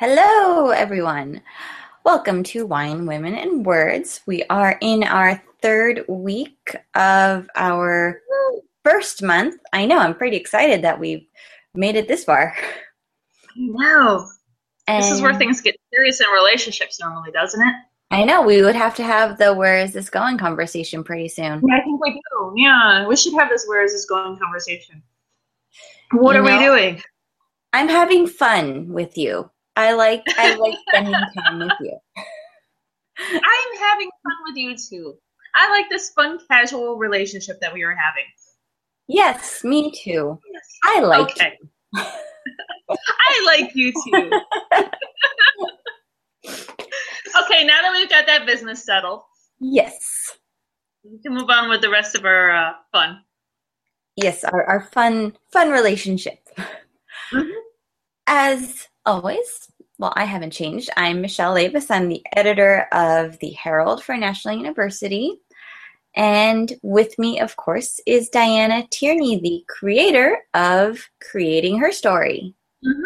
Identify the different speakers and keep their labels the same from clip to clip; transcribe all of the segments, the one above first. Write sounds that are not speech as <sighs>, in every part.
Speaker 1: Hello, everyone. Welcome to Wine, Women, and Words. We are in our third week of our first month. I know, I'm pretty excited that we've made it this far.
Speaker 2: I know. And this is where things get serious in relationships normally, doesn't it?
Speaker 1: I know. We would have to have the where is this going conversation pretty soon.
Speaker 2: Yeah, I think we do. Yeah, we should have this where is this going conversation. What you are know, we doing?
Speaker 1: I'm having fun with you. I like I like spending time with you.
Speaker 2: I'm having fun with you too. I like this fun casual relationship that we are having.
Speaker 1: Yes, me too. Yes. I like okay. <laughs>
Speaker 2: I like you too. <laughs> okay, now that we've got that business settled.
Speaker 1: Yes.
Speaker 2: We can move on with the rest of our uh, fun.
Speaker 1: Yes, our, our fun fun relationship. Mm-hmm. As always, well, I haven't changed. I'm Michele Leivas. I'm the editor of the Herald for National University. And with me, of course, is Diana Tierney, the creator of Creating Her Story. Mm-hmm.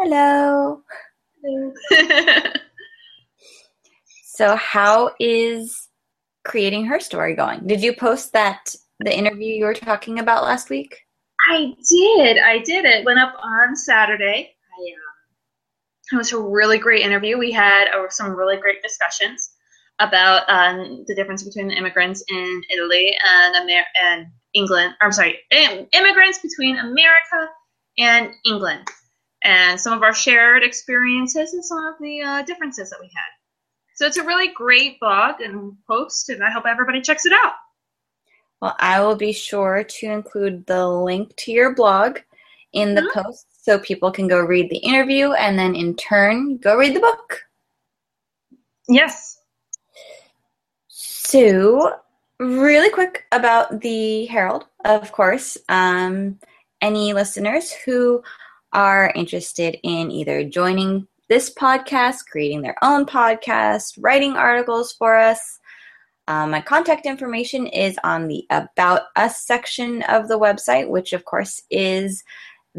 Speaker 1: Hello. Hello. so, how is Creating Her Story going? Did you post that, the interview you were talking about last week?
Speaker 2: I did. I did. It went up on Saturday. I, um, it was a really great interview. We had uh, some really great discussions about um, the difference between immigrants in Italy and Amer- and England. I'm sorry, immigrants between America and England, and some of our shared experiences and some of the uh, differences that we had. So it's a really great blog and post, and I hope everybody checks it out.
Speaker 1: Well, I will be sure to include the link to your blog in the mm-hmm. post so people can go read the interview and then in turn go read the book.
Speaker 2: Yes.
Speaker 1: So, really quick about the Herald, of course. Um, any listeners who are interested in either joining this podcast, creating their own podcast, writing articles for us, um, my contact information is on the About Us section of the website, which of course is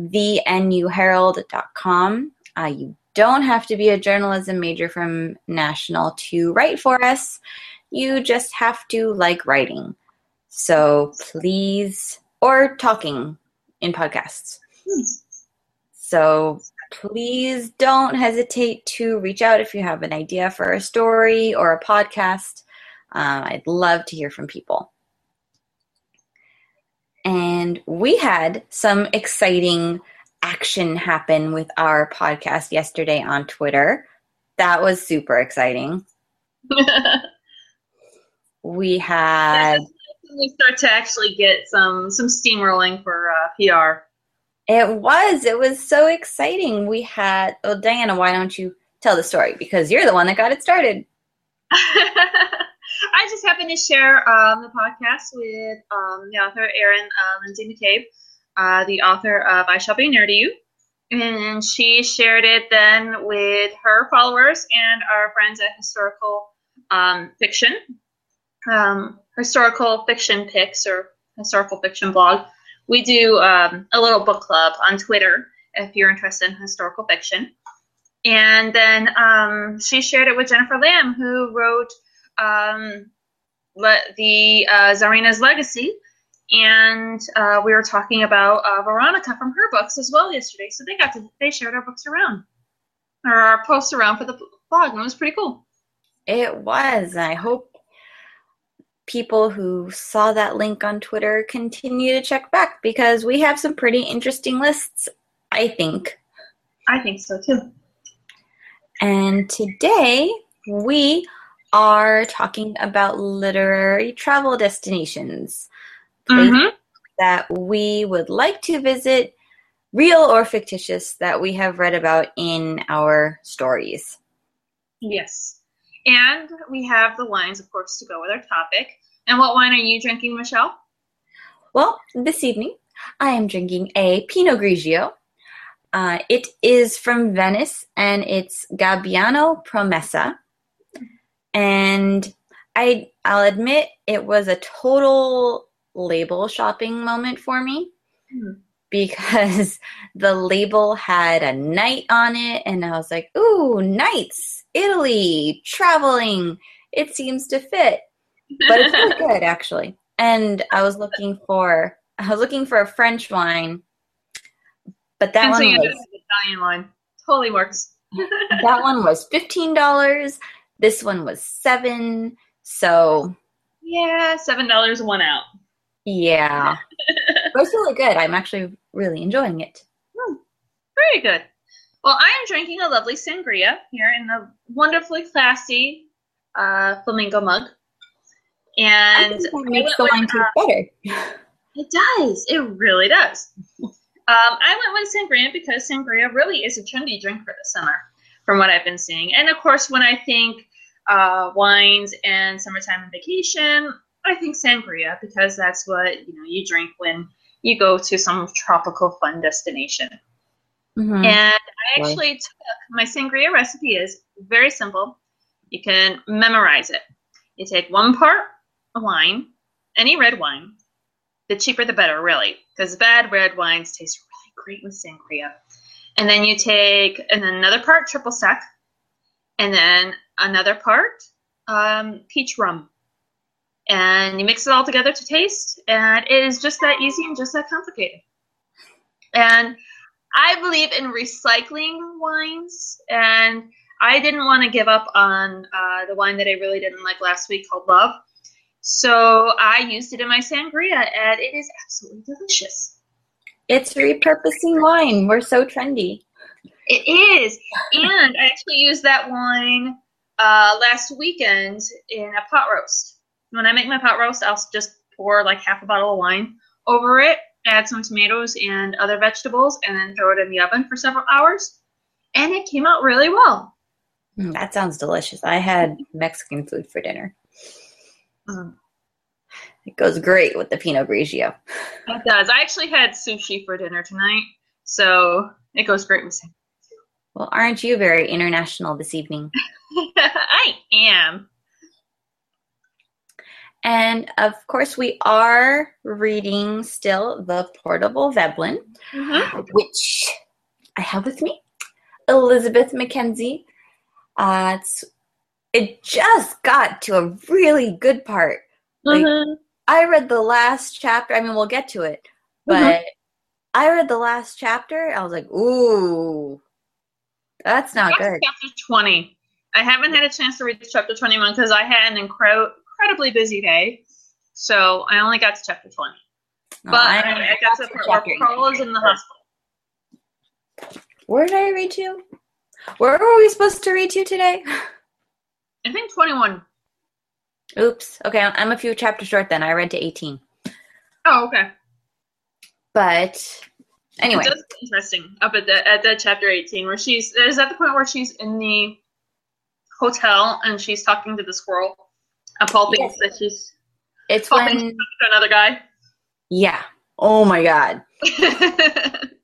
Speaker 1: thenuherald.com. Uh, you don't have to be a journalism major from National to write for us. You just have to like writing. So please, or talking in podcasts. So please don't hesitate to reach out if you have an idea for a story or a podcast. Um, I'd love to hear from people. And we had some exciting action happen with our podcast yesterday on Twitter. That was super exciting. <laughs> we had.
Speaker 2: We start to actually get some some steam rolling for uh, PR.
Speaker 1: It was. It was so exciting. We had. Oh, Diana, why don't you tell the story? Because you're the one that got it started. <laughs>
Speaker 2: I just happened to share um, the podcast with um, the author Erin uh, Lindsay McCabe, uh, the author of I Shall Be Near to You. And she shared it then with her followers and our friends at Historical um, Fiction, um, Historical Fiction Picks or Historical Fiction Blog. We do um, a little book club on Twitter if you're interested in historical fiction. And then um, she shared it with Jennifer Laam, who wrote um, the uh, Tsarina's Legacy, and uh, we were talking about uh, Veronica from her books as well yesterday. So they got to they shared our books around, or our posts around for the blog, and it was pretty cool.
Speaker 1: It was. I hope people who saw that link on Twitter continue to check back because we have some pretty interesting lists. I think.
Speaker 2: I think so too.
Speaker 1: And today we are talking about literary travel destinations mm-hmm. that we would like to visit, real or fictitious, that we have read about in our stories.
Speaker 2: Yes. And we have the wines, of course, to go with our topic. And what wine are you drinking, Michele?
Speaker 1: Well, this evening I am drinking a Pinot Grigio. Uh, it is from Venice and it's Gabbiano Promessa and I I'll admit it was a total label shopping moment for me. Mm. because <laughs> the label had a night on it, and I was like, "Ooh, nights, Italy, traveling. It seems to fit." But it's really <laughs> good, actually. And I was looking for I was looking for a French wine, but that
Speaker 2: and
Speaker 1: one was
Speaker 2: Italian wine. Totally works. <laughs>
Speaker 1: that one was fifteen dollars. This one was seven. So
Speaker 2: yeah, seven dollars one out.
Speaker 1: yeah, <laughs> but it's really good. I'm actually really enjoying it.
Speaker 2: Very good. Well, I am drinking a lovely sangria here in the wonderfully classy uh, flamingo mug. And
Speaker 1: that makes the wine
Speaker 2: uh,
Speaker 1: taste better.
Speaker 2: It does. It really does. Um, I went with sangria because sangria really is a trendy drink for the summer, from what I've been seeing. And of course, when I think uh, wines and summertime and vacation, I think sangria because that's what you know you drink when you go to some tropical fun destination.
Speaker 1: Mhm.
Speaker 2: And I
Speaker 1: Right.
Speaker 2: actually took my sangria recipe is very simple. You can memorize it. You take one part of wine, any red wine. The cheaper the better, really, because bad red wines taste really great with sangria. And then you take and another part triple sec, and then another part um, peach rum. And you mix it all together to taste, and it is just that easy and just that complicated. And I believe in recycling wines, and I didn't want to give up on uh, the wine that I really didn't like last week called Love. So I used it in my sangria, and it is absolutely delicious.
Speaker 1: It's repurposing wine. We're so trendy.
Speaker 2: It is, and I actually used that wine uh, last weekend in a pot roast. When I make my pot roast, I'll just pour like half a bottle of wine over it, add some tomatoes and other vegetables, and then throw it in the oven for several hours. And it came out really well.
Speaker 1: Mm, that sounds delicious. I had Mexican food for dinner.
Speaker 2: Mm.
Speaker 1: It goes great with the Pinot Grigio.
Speaker 2: It does. I actually had sushi for dinner tonight, so it goes great with.
Speaker 1: Well, aren't you very international this evening? <laughs>
Speaker 2: I am.
Speaker 1: And of course, we are reading still The Portable Veblen,
Speaker 2: Mhm.
Speaker 1: which I have with me. Elizabeth McKenzie. Uh, it's, it just got to a really good part. Like,
Speaker 2: Mhm.
Speaker 1: I read the last chapter. I mean, we'll get to it, but I read the last chapter. I was like, ooh, that's not
Speaker 2: That's
Speaker 1: good.
Speaker 2: chapter 20. I haven't had a chance to read chapter 21 because I had an incre- incredibly busy day. So I only got to chapter 20.
Speaker 1: No,
Speaker 2: But
Speaker 1: I-
Speaker 2: I, I got to the part where Carl is in the hospital.
Speaker 1: Where did I read to? Where were we supposed to read to today?
Speaker 2: I think 21.
Speaker 1: Oops. Okay, I'm a few chapters short then. I read to 18.
Speaker 2: Oh, okay.
Speaker 1: But anyway,
Speaker 2: get interesting up at the at that chapter 18 where she's is that the point where she's in the hotel and she's talking to the squirrel. And Paul thinks that she's
Speaker 1: it's
Speaker 2: Paul
Speaker 1: when
Speaker 2: she's to another guy.
Speaker 1: yeah. Oh my god. <laughs>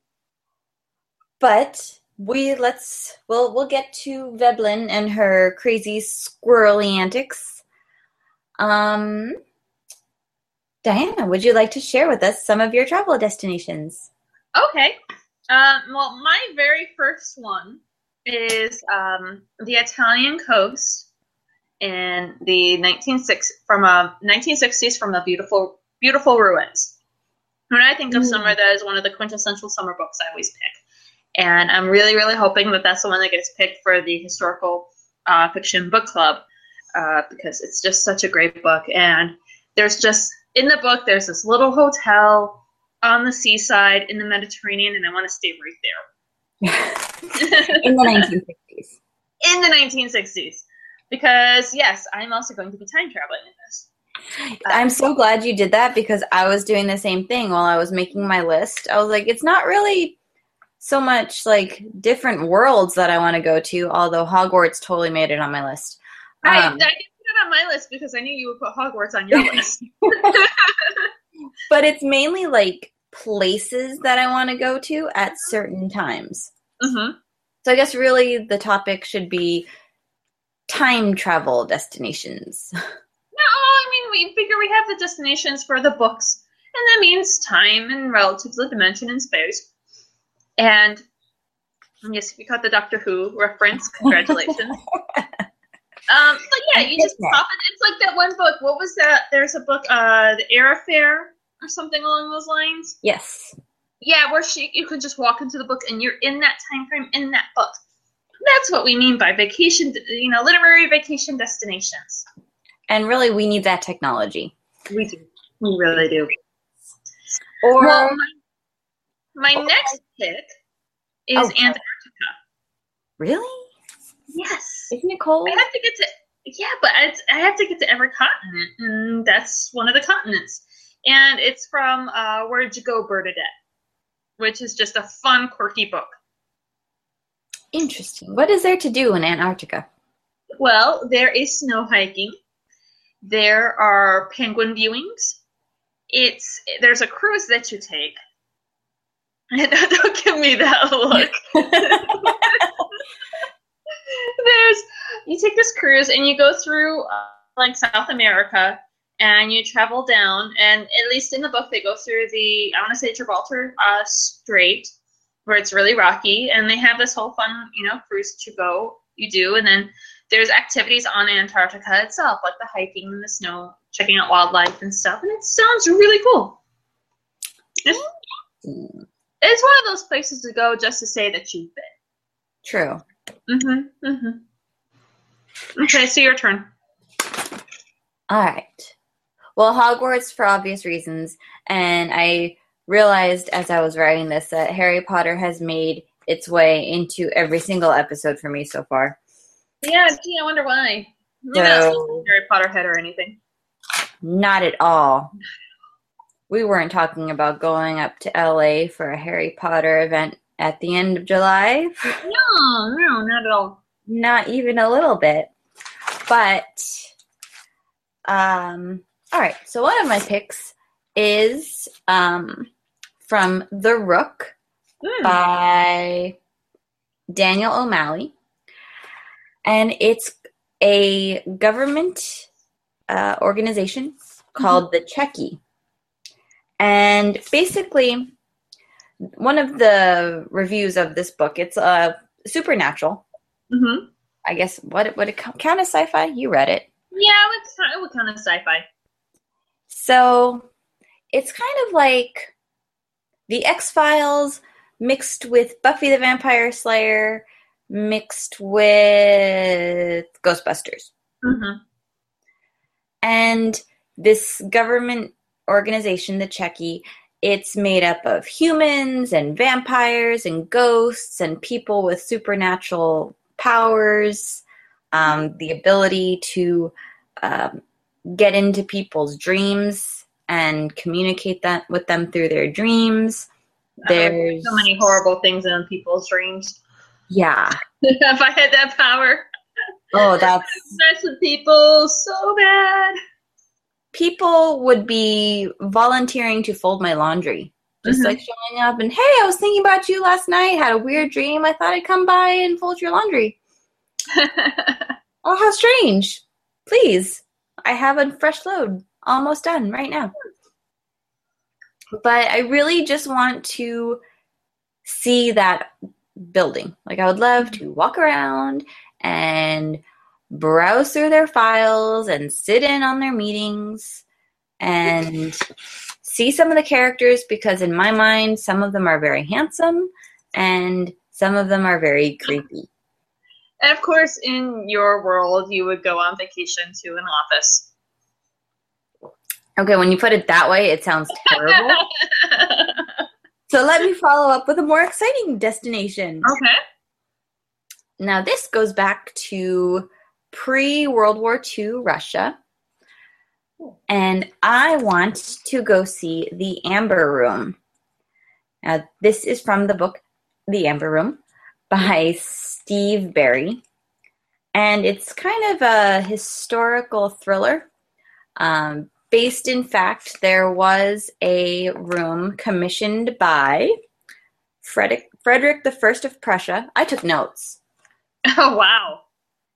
Speaker 1: But we let's we'll we'll get to Veblen and her crazy squirrely antics. Um Diana, would you like to share with us some of your travel destinations?
Speaker 2: Okay. Um, well, my very first one is um, the Italian coast in the 196 from uh, 1960s from the beautiful beautiful ruins. When I think of
Speaker 1: Mm.
Speaker 2: summer, that is one of the quintessential summer books I always pick, and I'm really really hoping that that's the one that gets picked for the historical uh, fiction book club uh, because it's just such a great book. And there's just in the book there's this little hotel on the seaside in the Mediterranean, and I want to stay right there. <laughs>
Speaker 1: In the <laughs> 1960s.
Speaker 2: in the 1960s. Because, yes, I'm also going to be time traveling in this.
Speaker 1: I'm so glad you did that because I was doing the same thing while I was making my list. I was like, it's not really so much like different worlds that I want to go to, although Hogwarts totally made it on my list.
Speaker 2: I, I
Speaker 1: Um,
Speaker 2: didn't put it on my list because I knew you would put Hogwarts on your <laughs> list.
Speaker 1: but it's mainly like places that I want to go to at certain times.
Speaker 2: hmm
Speaker 1: So I guess really the topic should be time travel destinations. <laughs>
Speaker 2: No, I mean, we figure we have the destinations for the books, and that means time and relative to the dimension and space. And yes, if you caught the Doctor Who reference, congratulations. <laughs> um, but yeah, you just pop it. It's like that one book. What was that? There's a book, uh, The Eyre Affair or something along those lines.
Speaker 1: Yes.
Speaker 2: Yeah, where she you can just walk into the book and you're in that time frame in that book. That's what we mean by vacation, you know, literary vacation destinations.
Speaker 1: And really, we need that technology.
Speaker 2: We do. We really do.
Speaker 1: Or
Speaker 2: Well, my, my oh. next pick is
Speaker 1: Oh.
Speaker 2: Antarctica.
Speaker 1: really?
Speaker 2: Yes.
Speaker 1: Isn't it cold?
Speaker 2: I have to get to yeah, but it's, I have to get to every continent, and that's one of the continents. And it's from uh, Where'd You Go, Bernadette, which is just a fun, quirky book.
Speaker 1: Interesting. What is there to do in Antarctica?
Speaker 2: Well, there is snow hiking. There are penguin viewings. It's there's a cruise that you take. <laughs> Don't give me that look. <laughs> there's you take this cruise and you go through uh, like South America and you travel down and at least in the book they go through the I want to say Gibraltar uh, Strait where it's really rocky and they have this whole fun you know cruise to go you do and then there's activities on Antarctica itself like the hiking in the snow checking out wildlife and stuff and it sounds really cool. It's, it's one of those places to go just to say that you've been.
Speaker 1: True.
Speaker 2: Mm-hmm. Mm-hmm. Okay, so your turn.
Speaker 1: All right. Well, Hogwarts for obvious reasons, and I realized as I was writing this that Harry Potter has made its way into every single episode for me so far.
Speaker 2: Yeah, gee, I wonder why. Maybe
Speaker 1: So-
Speaker 2: that's not Harry Potter head or anything.
Speaker 1: Not at all. We weren't talking about going up to LA for a Harry Potter event at the end of July. <laughs>
Speaker 2: No, no, not at all.
Speaker 1: Not even a little bit. But um all right, so one of my picks is um from The Rook
Speaker 2: Hmm.
Speaker 1: by Daniel O'Malley. And it's a government uh, organization called the Checquy. And basically, one of the reviews of this book, it's uh, supernatural.
Speaker 2: Mm-hmm.
Speaker 1: I guess, what would it count as sci fi? You read it.
Speaker 2: Yeah, it would, it would kind of sci-fi.
Speaker 1: So it's kind of like the X Files mixed with Buffy the Vampire Slayer mixed with Ghostbusters.
Speaker 2: Mm-hmm.
Speaker 1: And this government organization, the Checquy, it's made up of humans and vampires and ghosts and people with supernatural powers, um, the ability to um, get into people's dreams and communicate that with them through their dreams. There's
Speaker 2: so many horrible things in people's dreams.
Speaker 1: yeah. <laughs>
Speaker 2: if I had that power,
Speaker 1: Oh, that's <laughs>
Speaker 2: mess with people so bad.
Speaker 1: people would be volunteering to fold my laundry. Just
Speaker 2: Mhm.
Speaker 1: like showing up and hey, I was thinking about you last night, had a weird dream. I thought I'd come by and fold your laundry. <laughs> Oh, how strange. Please. I have a fresh load almost done right now. But I really just want to see that building. Like, I would love to walk around and browse through their files and sit in on their meetings and see some of the characters because, in my mind, some of them are very handsome and some of them are very creepy.
Speaker 2: And of course, in your world, you would go on vacation to an office.
Speaker 1: Okay, when you put it that way, it sounds terrible. <laughs> so let me follow up with a more exciting destination.
Speaker 2: okay.
Speaker 1: Now, this goes back to pre World War II Russia. And I want to go see the Amber Room. Now, this is from the book The Amber Room by Steve Berry. And it's kind of a historical thriller. Um, based in fact, there was a room commissioned by Frederick, Frederick the First of Prussia. I took notes. <laughs>
Speaker 2: Oh wow.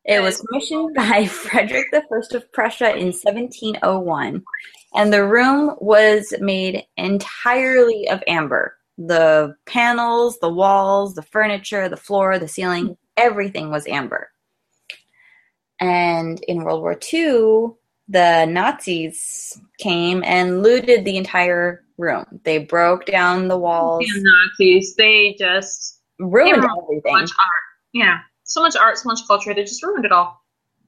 Speaker 1: It was commissioned by <laughs> Frederick the First of Prussia in 1701, And the room was made entirely of amber. The panels, the walls, the furniture, the floor, the ceiling, everything was amber. And in World War II, the Nazis came and looted the entire room. They broke down the walls,
Speaker 2: Damn Nazis. They just
Speaker 1: ruined
Speaker 2: They ruined
Speaker 1: everything.
Speaker 2: so much art. Yeah. So much art, so much culture. They just ruined it all.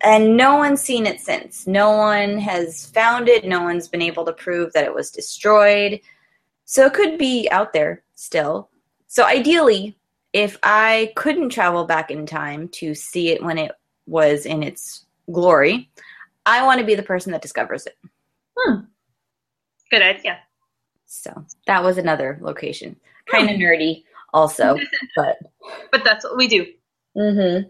Speaker 1: and no one's seen it since. No one has found it. No one's been able to prove that it was destroyed. So it could be out there still. So ideally, if I couldn't travel back in time to see it when it was in its glory, I want to be the person that discovers it. Hmm.
Speaker 2: Good idea.
Speaker 1: So that was another location. Kind of nerdy, also, <laughs> but.
Speaker 2: But that's what we do.
Speaker 1: Mm-hmm.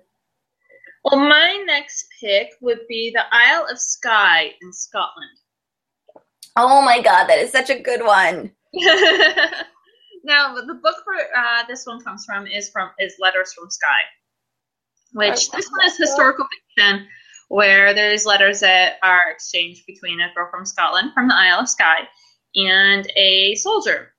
Speaker 2: Well, my next pick would be the Isle of Skye in Scotland.
Speaker 1: Oh my god, that is such a good one. <laughs>
Speaker 2: now, the book for uh, this one comes from is from is Letters from Skye, which this one is historical fiction, where there's letters that are exchanged between a girl from Scotland from the Isle of Skye and a soldier.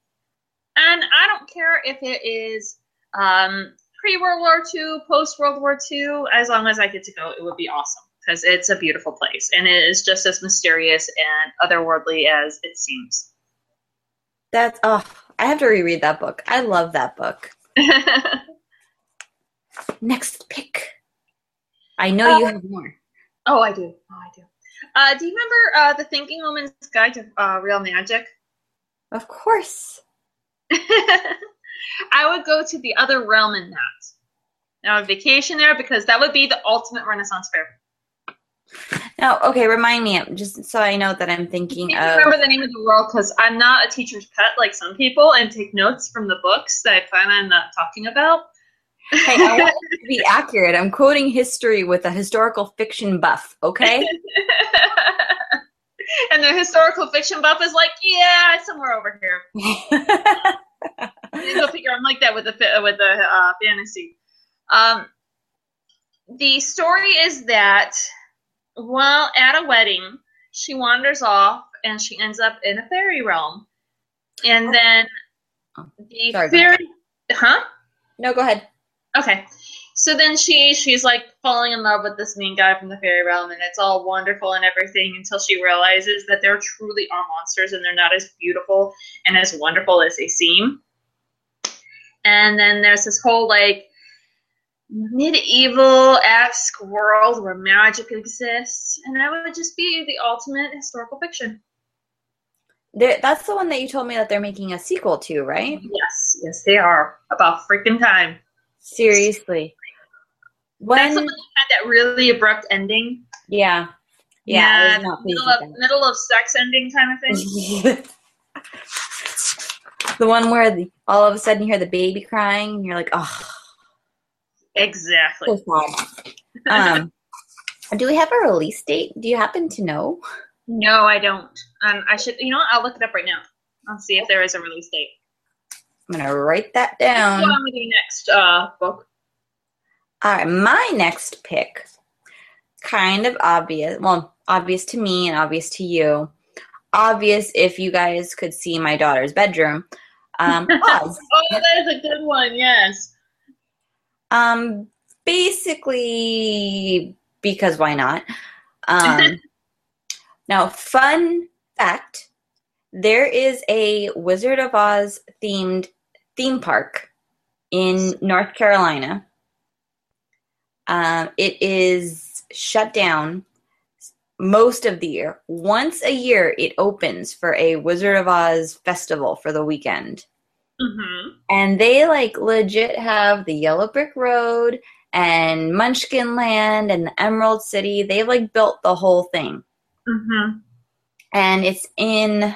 Speaker 2: And I don't care if it is um, pre World War II, post World War II, as long as I get to go, it would be awesome because it's a beautiful place and it is just as mysterious and otherworldly as it seems.
Speaker 1: That's oh, I have to reread that book. I love that book. <laughs> Next pick. I know you
Speaker 2: Uh,
Speaker 1: have more.
Speaker 2: oh, I do. Oh, I do. Uh, do you remember uh, the Thinking Woman's Guide to uh, Real Magic?
Speaker 1: Of course. <laughs>
Speaker 2: I would go to the other realm in that. I would vacation there because that would be the ultimate Renaissance fair.
Speaker 1: Now, okay, remind me, just so I know that I'm
Speaker 2: I
Speaker 1: thinking
Speaker 2: can't
Speaker 1: of.
Speaker 2: remember the name of the world because I'm not a teacher's pet like some people and take notes from the books that I plan on not talking about.
Speaker 1: Hey, I want it to be <laughs> accurate. I'm quoting history with a historical fiction buff, okay? <laughs>
Speaker 2: and the historical fiction buff is like, yeah, it's somewhere over here. Go figure. I'm like that with the with the uh, fantasy. Um, the story is that while at a wedding, she wanders off and she ends up in a fairy realm, and oh. then
Speaker 1: Oh,
Speaker 2: the
Speaker 1: sorry,
Speaker 2: fairy, huh?
Speaker 1: no, go ahead.
Speaker 2: Okay. So then she she's like falling in love with this mean guy from the fairy realm, and it's all wonderful and everything until she realizes that there truly are monsters and they're not as beautiful and as wonderful as they seem. And then there's this whole like medieval esque world where magic exists, and that would just be the ultimate historical fiction.
Speaker 1: There, that's the one that you told me that they're making a sequel to, right?
Speaker 2: Yes, yes, they are about freaking time.
Speaker 1: Seriously.
Speaker 2: That's the one that had that really abrupt ending.
Speaker 1: Yeah. Yeah. I was not pleased
Speaker 2: middle of middle of sex ending kind of thing. <laughs>
Speaker 1: the one where the, all of a sudden you hear the baby crying, and you're like, oh,
Speaker 2: exactly.
Speaker 1: Um, <laughs> do we have a release date? Do you happen to know?
Speaker 2: No, I don't. Um, I should. You know what? I'll look it up right now. I'll see if there is a release date.
Speaker 1: I'm gonna write that down.
Speaker 2: on with your next uh, book.
Speaker 1: All right, my next pick, kind of obvious. Well, obvious to me and obvious to you. Obvious if you guys could see my daughter's bedroom. Um, <laughs> Oz.
Speaker 2: Oh, that is a good one. Yes.
Speaker 1: Um, basically, because why not? Um, <laughs> now, fun fact: there is a Wizard of Oz themed theme park in North Carolina. Um, it is shut down most of the year. Once a year, it opens for a Wizard of Oz festival for the weekend
Speaker 2: Mm-hmm.
Speaker 1: and they like legit have the yellow brick road and munchkin land and the emerald city. They've like built the whole thing.
Speaker 2: Mm-hmm.
Speaker 1: and it's in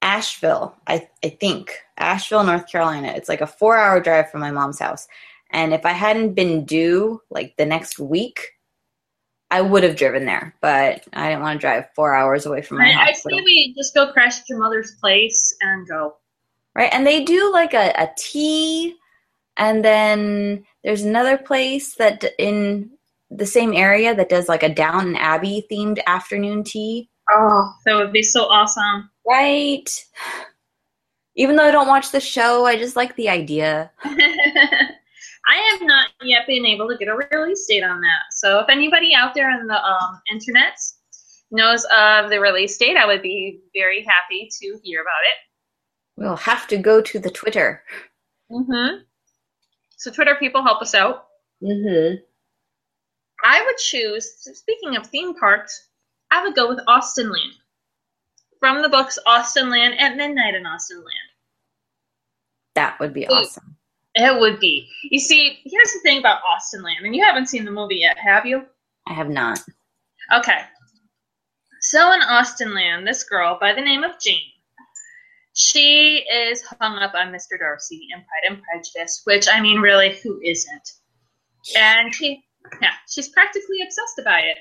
Speaker 1: asheville i, I think. Asheville north carolina. It's like a four hour drive from my mom's house. And if i hadn't been due like the next week i would have driven there. But i didn't want to drive four hours away from my
Speaker 2: I, I say we just go crash at your mother's place and go.
Speaker 1: Right? And they do like a, a tea, and then there's another place that in the same area that does like a Downton Abbey themed afternoon tea.
Speaker 2: Oh, that would be so awesome.
Speaker 1: Right? Even though I don't watch the show, I just like the idea. <laughs>
Speaker 2: I have not yet been able to get a release date on that. So if anybody out there on the um, internet knows of the release date, I would be very happy to hear about it.
Speaker 1: We'll have to go to the Twitter.
Speaker 2: Mm-hmm. So Twitter people help us out.
Speaker 1: Mm-hmm.
Speaker 2: I would choose, speaking of theme parks, I would go with Austenland. From the books Austenland at Midnight in Austenland.
Speaker 1: That would be awesome.
Speaker 2: It would be. You see, here's the thing about Austenland, and you haven't seen the movie yet, have you?
Speaker 1: I have not.
Speaker 2: Okay. So in Austenland, this girl by the name of Jane, she is hung up on Mr. Darcy in Pride and Prejudice, which I mean, really, who isn't? And she, yeah, she's practically obsessed about it.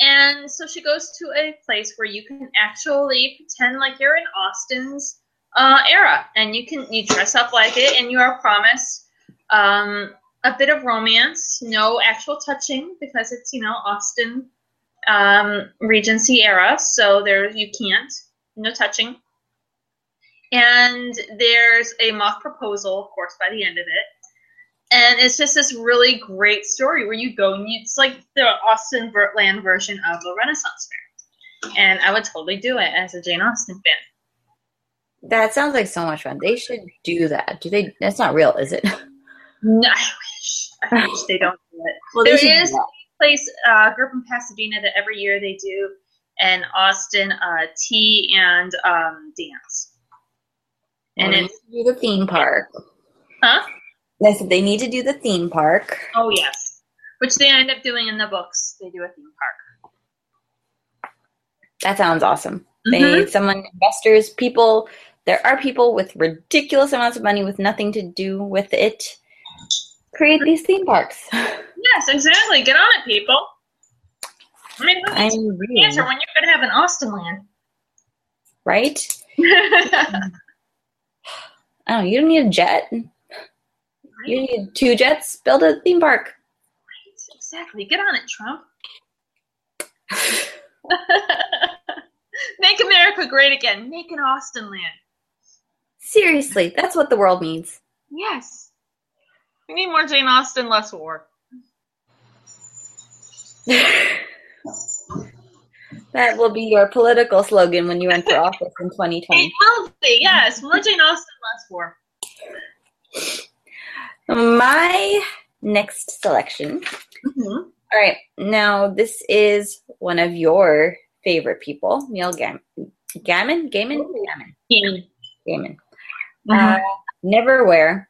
Speaker 2: And so she goes to a place where you can actually pretend like you're in Austen's uh, era, and you can you dress up like it, and you are promised um, a bit of romance, no actual touching because it's you know Austin um, Regency era, so there you can't no touching. And there's a mock proposal, of course, by the end of it. And it's just this really great story where you go and you, it's like the Austin Land version of the Renaissance Fair. And I would totally do it as a Jane Austen fan.
Speaker 1: That sounds like so much fun. They should do that. Do they? That's not real, is it? <laughs>
Speaker 2: No, I wish. I wish they don't do it. Well, there is a place, uh, group in Pasadena that every year they do an Austen uh, tea and um, dance.
Speaker 1: And it's do the theme park.
Speaker 2: Huh?
Speaker 1: Said they need to do the theme park.
Speaker 2: Oh yes, which they end up doing in the books. They do a theme park.
Speaker 1: That sounds awesome. Mm-hmm. They need someone, investors, people. There are people with ridiculous amounts of money with nothing to do with it. Create these theme parks. <laughs>
Speaker 2: Yes, exactly. Get on it, people. I mean, I'm really... answer when you're going to have an Austenland,
Speaker 1: right? <laughs> oh, you don't need a jet. You need two jets. Build a theme park.
Speaker 2: Right, exactly. Get on it, Trump. <laughs> Make America great again. Make an Austenland.
Speaker 1: Seriously, that's what the world needs.
Speaker 2: Yes. We need more Jane Austen, less war. <laughs>
Speaker 1: that will be your political slogan when you enter office in 2020. It
Speaker 2: will be, yes. More Jane Austen, less war.
Speaker 1: My next selection. Mm-hmm. All right. Now, this is one of your favorite people, Neil Gaiman. Gaiman? Gaiman?
Speaker 2: Gaiman. Gaiman.
Speaker 1: Gaiman. Mm-hmm. Uh, Neverwhere.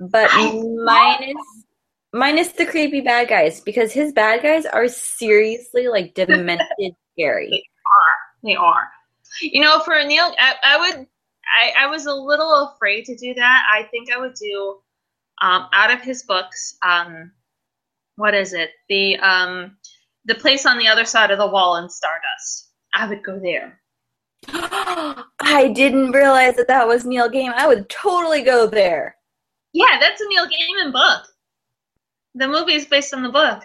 Speaker 1: But minus minus the creepy bad guys because his bad guys are seriously like demented scary.
Speaker 2: They are. They are. You know, for Neil, I, I would. I, I was a little afraid to do that. I think I would do um, out of his books. Um, what is it? The um, the place on the other side of the wall in Stardust. I would go there. <gasps>
Speaker 1: I didn't realize that that was Neil Gaiman. I would totally go there.
Speaker 2: Yeah, that's a Neil Gaiman book. The movie is based on the book.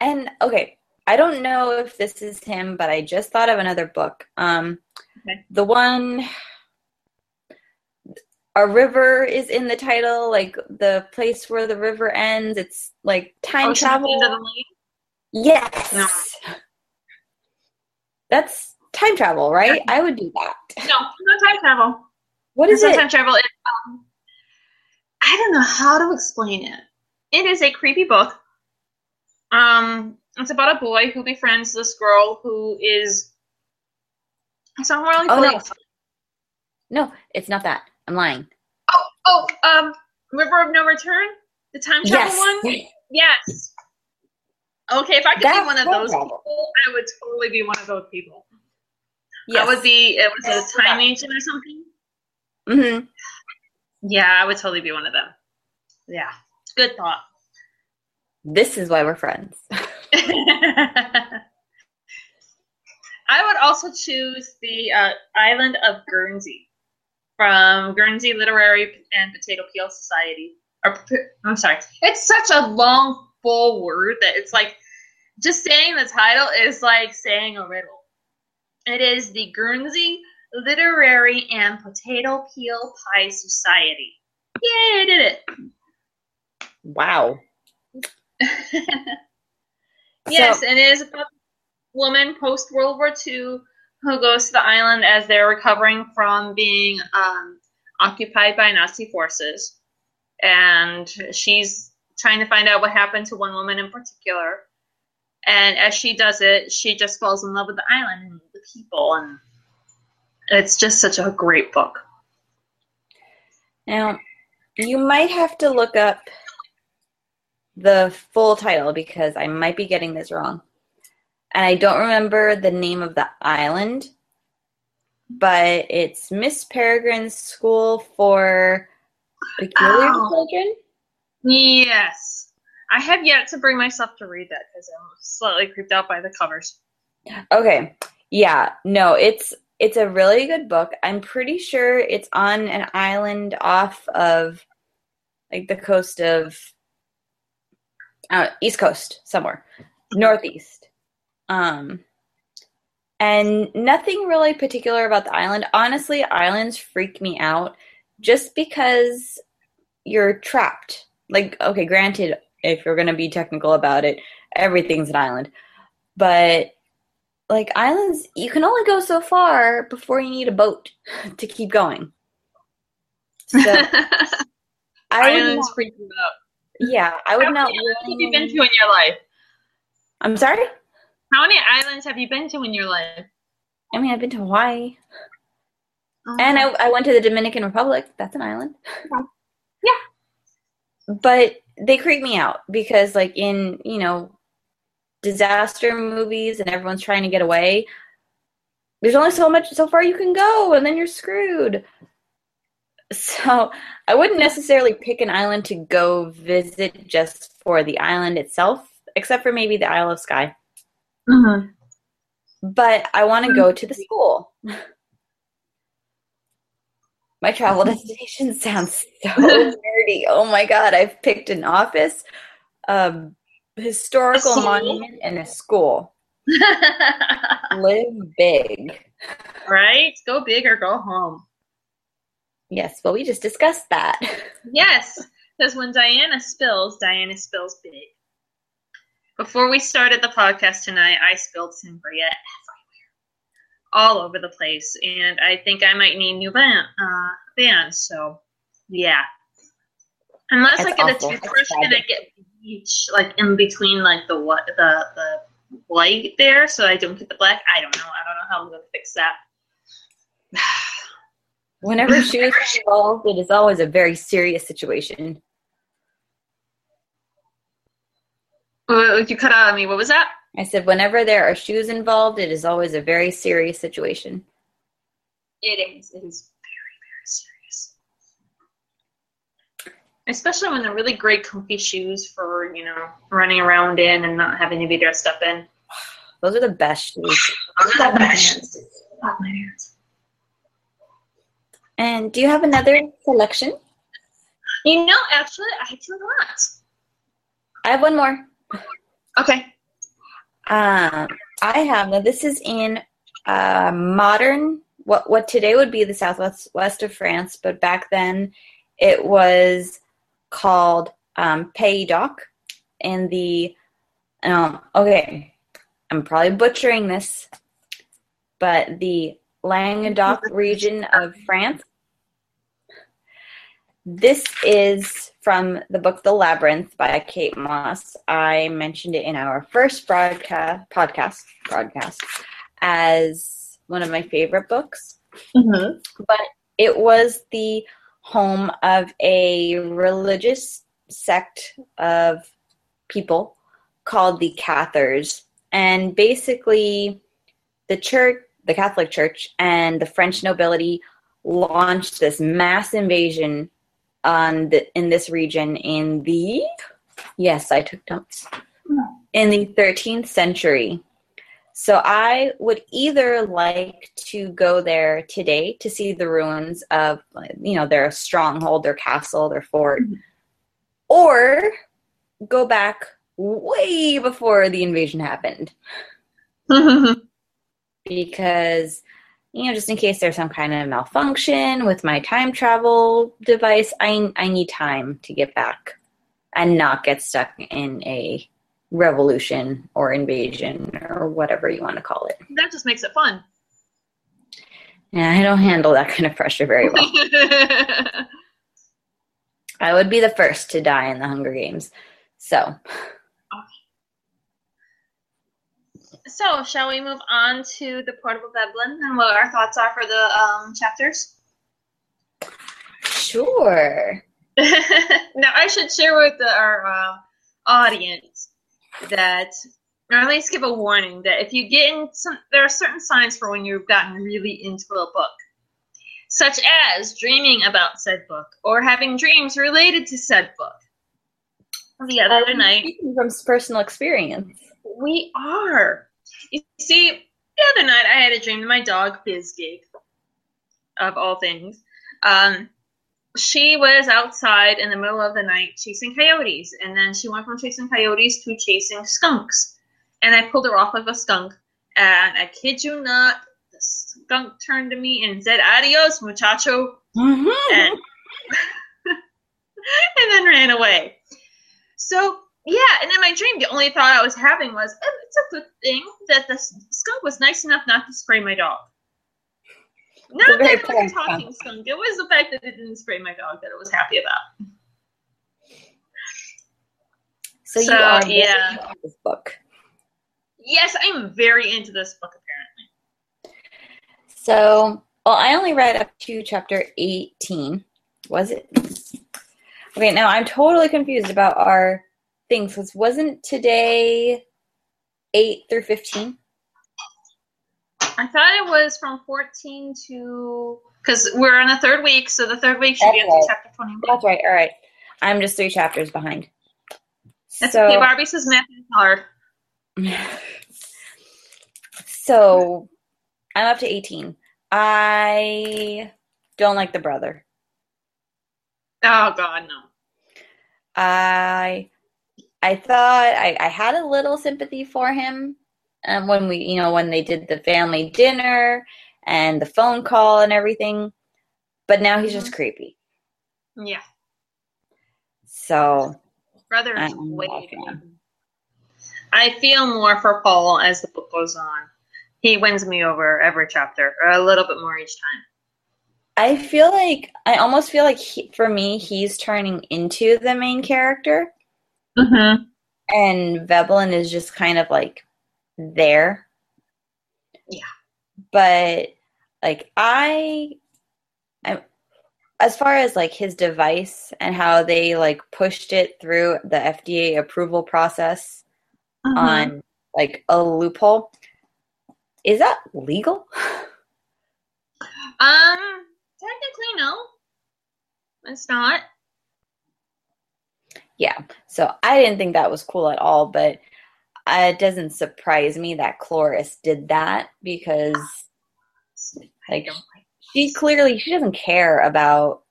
Speaker 1: And okay, I don't know if this is him, but I just thought of another book. Um, okay. The one a river is in the title, like the place where the river ends. It's like time Ocean travel. Yes. No. That's time travel, right? I would do that.
Speaker 2: No, not time travel.
Speaker 1: What is it?
Speaker 2: Time travel. It, um, I don't know how to explain it. It is a creepy book. Um, it's about a boy who befriends this girl who is. Not really. Oh
Speaker 1: no. No, it's not that. I'm lying.
Speaker 2: Oh, oh, um, River of No Return, the time travel yes. one. Yes. Okay, if I could That's be one of those people, I would totally be one of those people. Yes. I would be. It was a time agent or something.
Speaker 1: Mm-hmm.
Speaker 2: Yeah, I would totally be one of them. Yeah, good thought.
Speaker 1: This is why we're friends. <laughs> <laughs>
Speaker 2: I would also choose the uh, island of Guernsey from Guernsey Literary and Potato Peel Society. Or, I'm sorry, it's such a long, full word that it's like just saying the title is like saying a riddle. It is the Guernsey Literary and Potato Peel Pie Society. Yay, I did it!
Speaker 1: Wow. <laughs>
Speaker 2: yes,
Speaker 1: So-
Speaker 2: and it is about a woman post World War II who goes to the island as they're recovering from being um, occupied by Nazi forces. And she's trying to find out what happened to one woman in particular. And as she does it, she just falls in love with the island and the people. And it's just such a great book.
Speaker 1: Now, you might have to look up the full title because I might be getting this wrong. And I don't remember the name of the island, but it's Miss Peregrine's School for Peculiar
Speaker 2: Oh.
Speaker 1: Children.
Speaker 2: Yes. I have yet to bring myself to read that because I'm slightly creeped out by the covers.
Speaker 1: Okay. Yeah, no, it's it's a really good book. I'm pretty sure it's on an island off of like the coast of uh, East Coast somewhere, Northeast. Um and nothing really particular about the island. Honestly, islands freak me out just because you're trapped. Like okay, granted, if you're going to be technical about it, everything's an island. But like islands, you can only go so far before you need a boat <laughs> to keep going. So <laughs>
Speaker 2: Islands freak me out.
Speaker 1: Yeah, I would
Speaker 2: How
Speaker 1: not.
Speaker 2: many islands have you been to in your life?
Speaker 1: I'm sorry.
Speaker 2: How many islands have you been to in your life?
Speaker 1: I mean, I've been to Hawaii, oh. and I, I went to the Dominican Republic. That's an island. <laughs>
Speaker 2: Yeah.
Speaker 1: but they creep me out because, like in you know, disaster movies, and everyone's trying to get away. There's only so much so far you can go, and then you're screwed. So I wouldn't necessarily pick an island to go visit just for the island itself, except for maybe the Isle of Skye.
Speaker 2: Mhm.
Speaker 1: But I want to go mm-hmm. to the school. <laughs> My travel mm-hmm. destination sounds so <laughs> nerdy. Oh my god, I've picked an office, a historical
Speaker 2: A
Speaker 1: monument, and a school. <laughs> Live big.
Speaker 2: right? Go big or go home.
Speaker 1: Yes, well, we just discussed that. <laughs>
Speaker 2: Yes, because when Diana spills, Diana spills big. Before we started the podcast tonight, I spilled sangria everywhere, all over the place, and I think I might need new band, uh. So, yeah. Unless I get
Speaker 1: awful.
Speaker 2: a
Speaker 1: That's
Speaker 2: toothbrush and I get bleach like in between like the what the the white there, so I don't get the black. I don't know. I don't know how I'm gonna fix that. <sighs> <sighs> <sighs>
Speaker 1: Whenever <laughs> shoes are involved, it is always a very serious situation.
Speaker 2: You cut out on me. What was that?
Speaker 1: I said, whenever there are shoes involved, it is always a very serious situation.
Speaker 2: It is. It is very, very serious. Especially when they're really great, comfy shoes for you know running around in and not having to be dressed up in.
Speaker 1: Those are the best shoes. <sighs> And do you have another selection?
Speaker 2: You know, actually, I do not.
Speaker 1: I have one more.
Speaker 2: Okay.
Speaker 1: Um, I have now. This is in uh, modern what what today would be the southwest west of France, but back then it was called um, Pays d'Oc in the um, okay. I'm probably butchering this, but the Languedoc region of France. This is from the book The Labyrinth by Kate Mosse. I mentioned it in our first broadcast podcast broadcast as one of my favorite books.
Speaker 2: Mm-hmm.
Speaker 1: But it was the home of a religious sect of people called the Cathars. And basically the church the Catholic Church and the French nobility launched this mass invasion on the in this region in the yes, I took notes. In the 13th century. So I would either like to go there today to see the ruins of you know their stronghold, their castle, their fort, mm-hmm. or go back way before the invasion happened. <laughs> because you know just in case there's some kind of malfunction with my time travel device i i need time to get back and not get stuck in a revolution or invasion or whatever you want to call it.
Speaker 2: That just makes it fun.
Speaker 1: yeah i don't handle that kind of pressure very well. <laughs> I would be the first to die in the hunger games so
Speaker 2: so, shall we move on to the Portable Veblen and what our thoughts are for the um, chapters?
Speaker 1: sure <laughs>
Speaker 2: now, I should share with the, our uh, audience that, or at least give a warning that if you get in some, there are certain signs for when you've gotten really into a book, such as dreaming about said book or having dreams related to said book. The other night,
Speaker 1: Speaking from personal experience
Speaker 2: we are. You see, the other night I had a dream that my dog Bizgig, of all things, um, she was outside in the middle of the night chasing coyotes, and then she went from chasing coyotes to chasing skunks. And I pulled her off of a skunk, and I kid you not, the skunk turned to me and said, "Adios, muchacho," and, <laughs> and then ran away. So yeah, and in my dream, the only thought I was having was, oh, it's a good thing that the skunk was nice enough not to spray my dog. Not that it was a talking skunk. It was the fact that it didn't spray my dog that I was happy about.
Speaker 1: So, you are
Speaker 2: yeah.
Speaker 1: into this book.
Speaker 2: Yes, I'm very into this book, apparently.
Speaker 1: So, well, I only read up to chapter 18. Was it? Okay, now I'm totally confused about our things. 'cause wasn't today 8 through 15?
Speaker 2: I thought it was from 14 to. Because we're in the third week, so the third week should be up to chapter 21.
Speaker 1: That's right. All right. I'm just three chapters behind.
Speaker 2: That's
Speaker 1: so,
Speaker 2: okay. Barbie says math is hard. <laughs>
Speaker 1: so I'm up to 18. I don't like the brother.
Speaker 2: Oh, God, no.
Speaker 1: I I thought I, I had a little sympathy for him um, when we you know when they did the family dinner and the phone call and everything, but now he's just creepy.
Speaker 2: Yeah.
Speaker 1: So
Speaker 2: Brother is
Speaker 1: I'm
Speaker 2: way
Speaker 1: not a fan.
Speaker 2: too- I feel more for Paul as the book goes on. He wins me over every chapter, or a little bit more each time.
Speaker 1: I feel like I almost feel like he, for me he's turning into the main character,
Speaker 2: Mm-hmm.
Speaker 1: and Veblen is just kind of like there.
Speaker 2: Yeah.
Speaker 1: But like I I as far as like his device and how they like pushed it through the FDA approval process
Speaker 2: Mm-hmm.
Speaker 1: on like a loophole, is that legal?
Speaker 2: Um, technically, no. It's not.
Speaker 1: Yeah. So I didn't think that was cool at all, but uh, it doesn't surprise me that Cloris did that because like she clearly she doesn't care about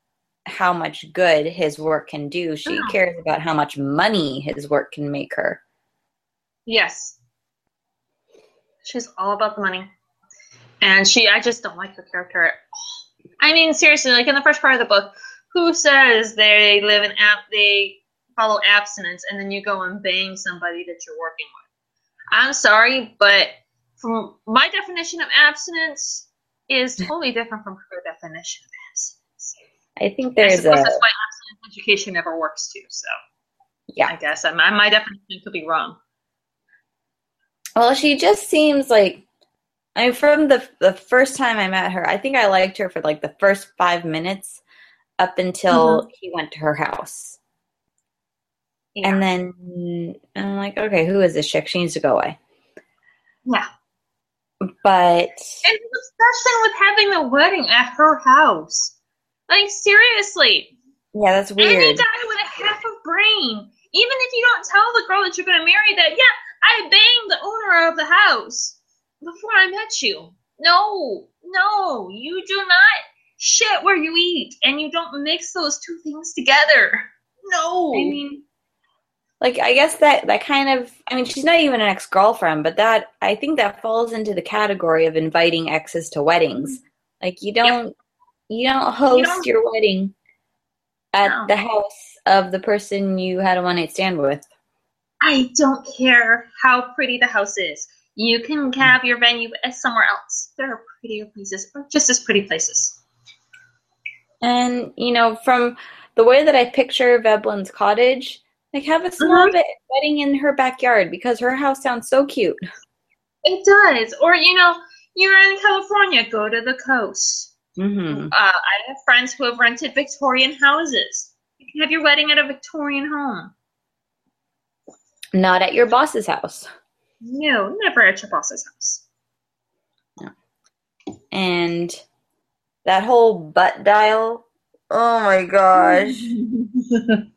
Speaker 1: how much good his work can do. She
Speaker 2: No.
Speaker 1: cares about how much money his work can make her.
Speaker 2: Yes. She's all about the money. And she, I just don't like her character at all. I mean, seriously, like in the first part of the book, who says they live in app, they follow abstinence, and then you go and bang somebody that you're working with? I'm sorry, but from my definition of abstinence is <laughs> totally different from her definition of abstinence.
Speaker 1: I think
Speaker 2: I
Speaker 1: there's
Speaker 2: suppose
Speaker 1: a
Speaker 2: that's why abstinence education never works too. So
Speaker 1: Yeah.
Speaker 2: I guess I, my, my definition could be wrong.
Speaker 1: well, she just seems like I mean, from the the first time I met her, I think I liked her for like the first five minutes up until mm-hmm. he went to her house.
Speaker 2: Yeah.
Speaker 1: And then I'm like, okay, who is this chick? She needs to go away.
Speaker 2: yeah.
Speaker 1: But
Speaker 2: obsession with having the wedding at her house. Like, seriously.
Speaker 1: yeah, that's weird.
Speaker 2: And he
Speaker 1: weird.
Speaker 2: with a half a brain. Even if you don't tell the girl that you're going to marry that, yeah, I banged the owner of the house before I met you. No, no, you do not shit where you eat. And you don't mix those two things together. No.
Speaker 1: I mean, like I guess that that kind of I mean she's not even an ex girlfriend, but that I think that falls into the category of inviting exes to weddings. Like you don't yep. you don't host you don't, your wedding at no. the house of the person you had a one night stand with.
Speaker 2: I don't care how pretty the house is. You can mm-hmm. have your venue somewhere else. There are prettier places, or just as pretty places.
Speaker 1: And you know, from the way that I picture Veblen's cottage, like have a small mm-hmm. wedding in her backyard because her house sounds so cute.
Speaker 2: It does. Or you know, you're in California, go to the coast. Mm-hmm. Uh, I have friends who have rented Victorian houses. You can have your wedding at a Victorian home.
Speaker 1: Not at your boss's house.
Speaker 2: No, never at your boss's house.
Speaker 1: No. And that whole butt dial. Oh my gosh. <laughs>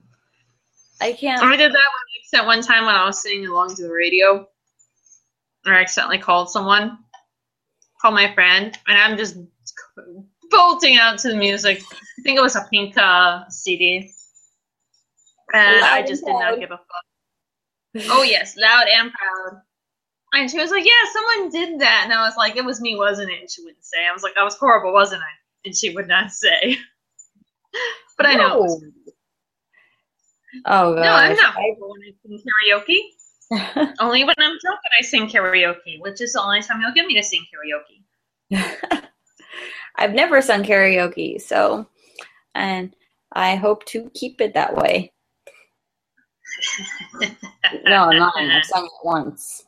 Speaker 1: I can't.
Speaker 2: I did that one one time when I was singing along to the radio, or I accidentally called someone, called my friend, and I'm just bolting out to the music. I think it was a pink uh, CD, and loud I just did not give a fuck. oh yes, loud and proud. And she was like, "Yeah, someone did that," and I was like, "It was me, wasn't it?" And she wouldn't say. I was like, "I was horrible, wasn't I?" And she would not say. <laughs> but I know.
Speaker 1: Oh god.
Speaker 2: No, I'm not horrible when I sing karaoke. <laughs> only when I'm drunk and I sing karaoke, which is the only time you'll get me to sing karaoke. <laughs>
Speaker 1: I've never sung karaoke, so and I hope to keep it that way. <laughs> no, I'm not. I've sung it once.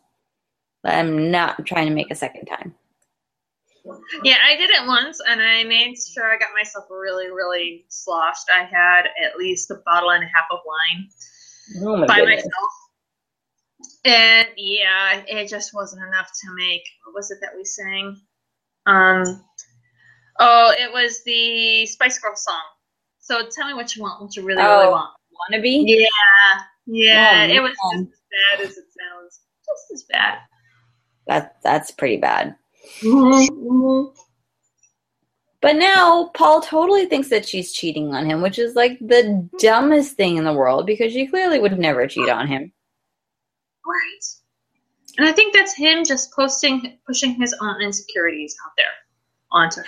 Speaker 1: But I'm not trying to make a second time.
Speaker 2: Yeah, I did it once, and I made sure I got myself really, really sloshed. I had at least a bottle and a half of wine oh my by goodness. myself. And yeah, it just wasn't enough to make. What was it that we sang? Um, oh, it was the Spice Girls song. So tell me what you want. What you really, oh, really want?
Speaker 1: Wannabe?
Speaker 2: Yeah, yeah. Oh, it was just as bad as it sounds. Just as bad.
Speaker 1: That that's pretty bad. Mm-hmm. But now Paul totally thinks that she's cheating on him, which is like the dumbest thing in the world because she clearly would never cheat on him.
Speaker 2: Right. And I think that's him just posting, pushing his own insecurities out there onto her.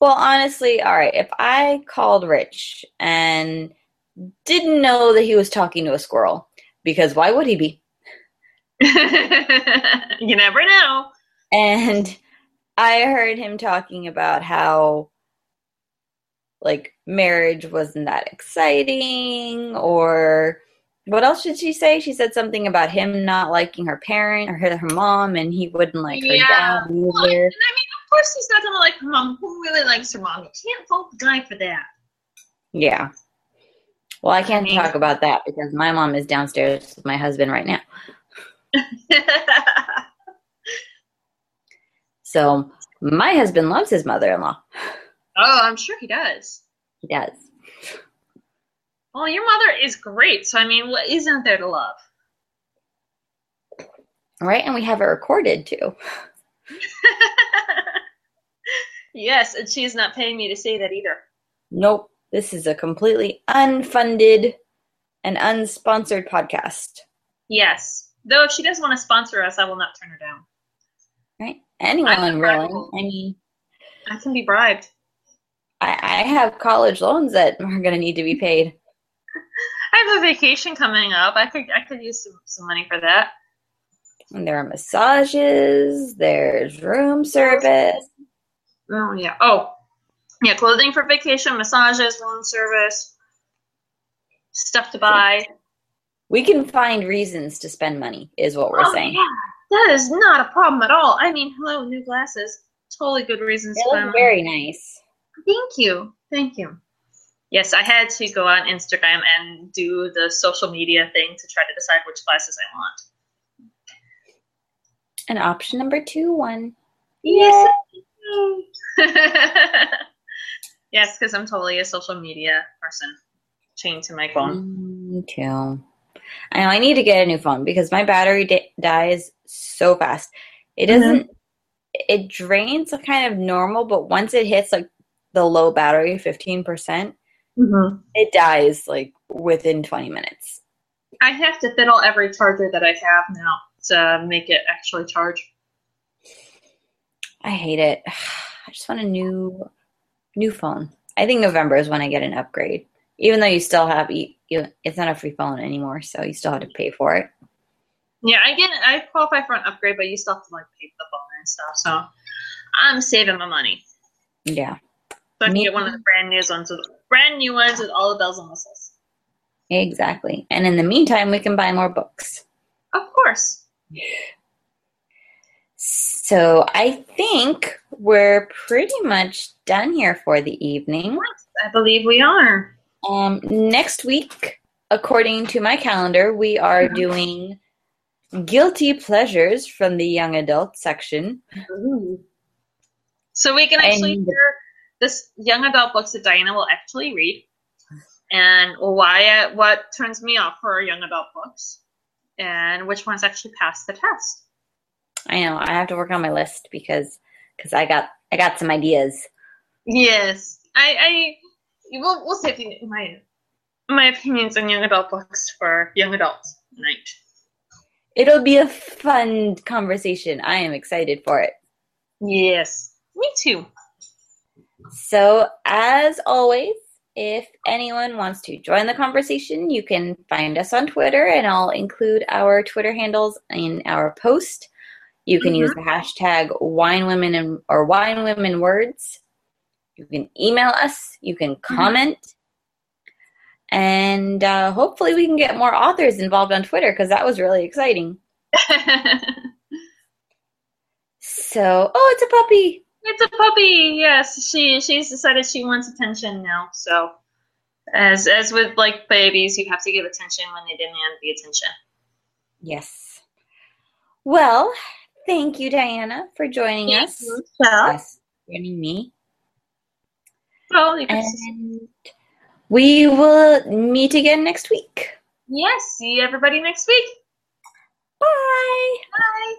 Speaker 1: Well, honestly, all right, if I called Rich and didn't know that he was talking to a squirrel, because why would he be? <laughs>
Speaker 2: you never know.
Speaker 1: And I heard him talking about how like marriage wasn't that exciting or what else did she say? She said something about him not liking her parent or her, her mom, and he wouldn't like her yeah. dad either. Well, I
Speaker 2: mean, of course, he's not gonna like her mom. Who really likes her mom? You can't fault the guy for that.
Speaker 1: Yeah. Well, I can't I mean, talk about that because my mom is downstairs with my husband right now. <laughs> So my husband loves his mother in law.
Speaker 2: Oh, I'm sure he does.
Speaker 1: He does.
Speaker 2: Well, your mother is great. So, I mean, what isn't there to love?
Speaker 1: Right, and we have it recorded too. <laughs>
Speaker 2: yes, and she's not paying me to say that either.
Speaker 1: Nope. This is a completely unfunded and unsponsored podcast.
Speaker 2: Yes. Though if she does want to sponsor us, I will not turn her down.
Speaker 1: Right? Anyone really. I mean,
Speaker 2: I can be bribed.
Speaker 1: I, I have college loans that are going to need to be paid. <laughs>
Speaker 2: I have a vacation coming up. I could I could use some, some money for that.
Speaker 1: And there are massages. There's room service.
Speaker 2: Oh yeah. Oh yeah. Clothing for vacation, massages, room service, stuff to buy.
Speaker 1: We can find reasons to spend money, is what we're oh, saying.
Speaker 2: Yeah. That is not a problem at all. I mean, hello, new glasses. Totally good reasons.
Speaker 1: They look very nice.
Speaker 2: Thank you. Thank you. Yes, I had to go on Instagram and do the social media thing to try to decide which glasses I want.
Speaker 1: And option number two one.
Speaker 2: Yes. <laughs> yes, because I'm totally a social media person. Chained to my phone.
Speaker 1: Me too. I know I need to get a new phone because my battery di- dies so fast. It mm-hmm. doesn't. Mm-hmm. It drains kind of normal, but once it hits like the low battery, fifteen percent, mm-hmm. it dies like within twenty minutes.
Speaker 2: I have to fiddle every charger that I have now to make it actually charge.
Speaker 1: I hate it. <sighs> I just want a new new phone. I think November is when I get an upgrade. Even though you still have you, it's not a free phone anymore, so you still have to pay for it.
Speaker 2: Yeah, I get I qualify for an upgrade, but you still have to like pay for the phone and stuff. So I'm saving my money.
Speaker 1: Yeah.
Speaker 2: So I can get one of the brand new ones with brand new ones with all the bells and whistles.
Speaker 1: Exactly. And in the meantime, we can buy more books.
Speaker 2: Of course.
Speaker 1: So I think we're pretty much done here for the evening.
Speaker 2: I believe we are.
Speaker 1: Um, next week, according to my calendar, we are doing guilty pleasures from the young adult section.
Speaker 2: So we can actually
Speaker 1: And-
Speaker 2: hear this young adult books that Diana will actually read, and why uh, what turns me off for young adult books, and which ones actually pass the test.
Speaker 1: I know I have to work on my list because because I got I got some ideas.
Speaker 2: Yes, I, I we'll we'll save my my opinions on young adult books for young adults night.
Speaker 1: It'll be a fun conversation. I am excited for it.
Speaker 2: Yes, me too.
Speaker 1: So, as always, if anyone wants to join the conversation, you can find us on Twitter, and I'll include our Twitter handles in our post. You can use the mm-hmm. hashtag wine women and or wine women words. You can email us. You can mm-hmm. comment, and uh, hopefully, we can get more authors involved on Twitter because that was really exciting. <laughs> So, oh, it's a puppy.
Speaker 2: It's a puppy. Yes, she she's decided she wants attention now. So, as as with like babies, you have to give attention when they demand the attention.
Speaker 1: Yes. Well, thank you, Diana, for joining us. Us, joining me.
Speaker 2: well,
Speaker 1: And we will meet again next week.
Speaker 2: Yes, see everybody next week. Bye. Bye.